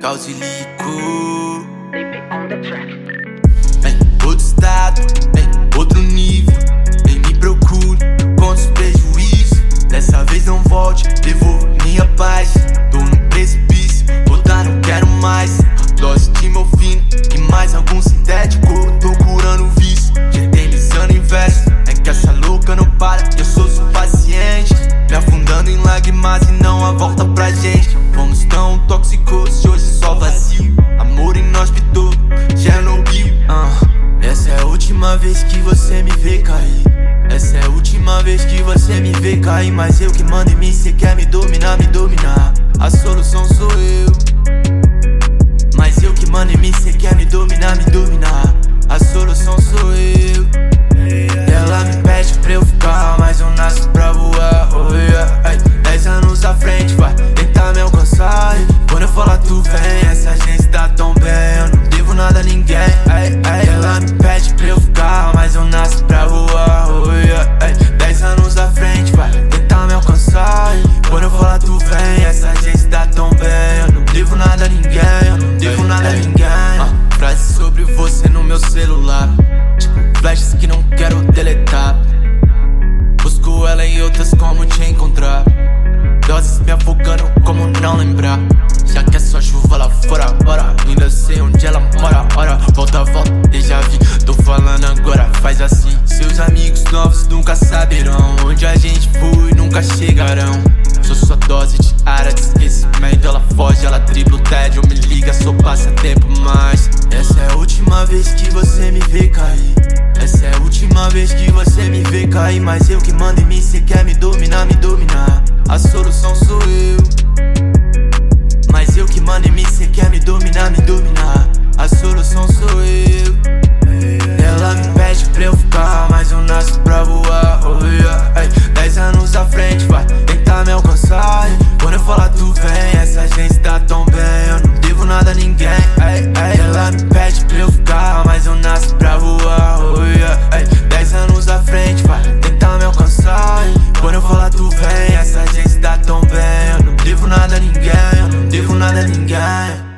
Causilico. Em outro estado, em outro nível. Nem me procure com os prejuízos. Dessa vez não volte, devolvo minha paz. Tô no precipício, botar não quero mais. Dose de morfina e mais algum sintético. Essa é a última vez que você me vê cair. Mas eu que mando em mim, cê quer me dominar, me dominar. Celular. Tipo, flashes que não quero deletar. Busco ela em outras como te encontrar. Doses me afogando, como não lembrar. Já que é só chuva lá fora, ora. Ainda sei onde ela mora, ora. Volta, volta, déjà vi. Tô falando agora, faz assim. Seus amigos novos nunca saberão. Onde a gente foi, nunca chegarão. Sou sua dose de área de esquecimento. Vez que você me vê cair. Essa é a última vez que você me vê cair. Mas eu que mando em mim, cê quer me dominar, me dominar. A solução sou better.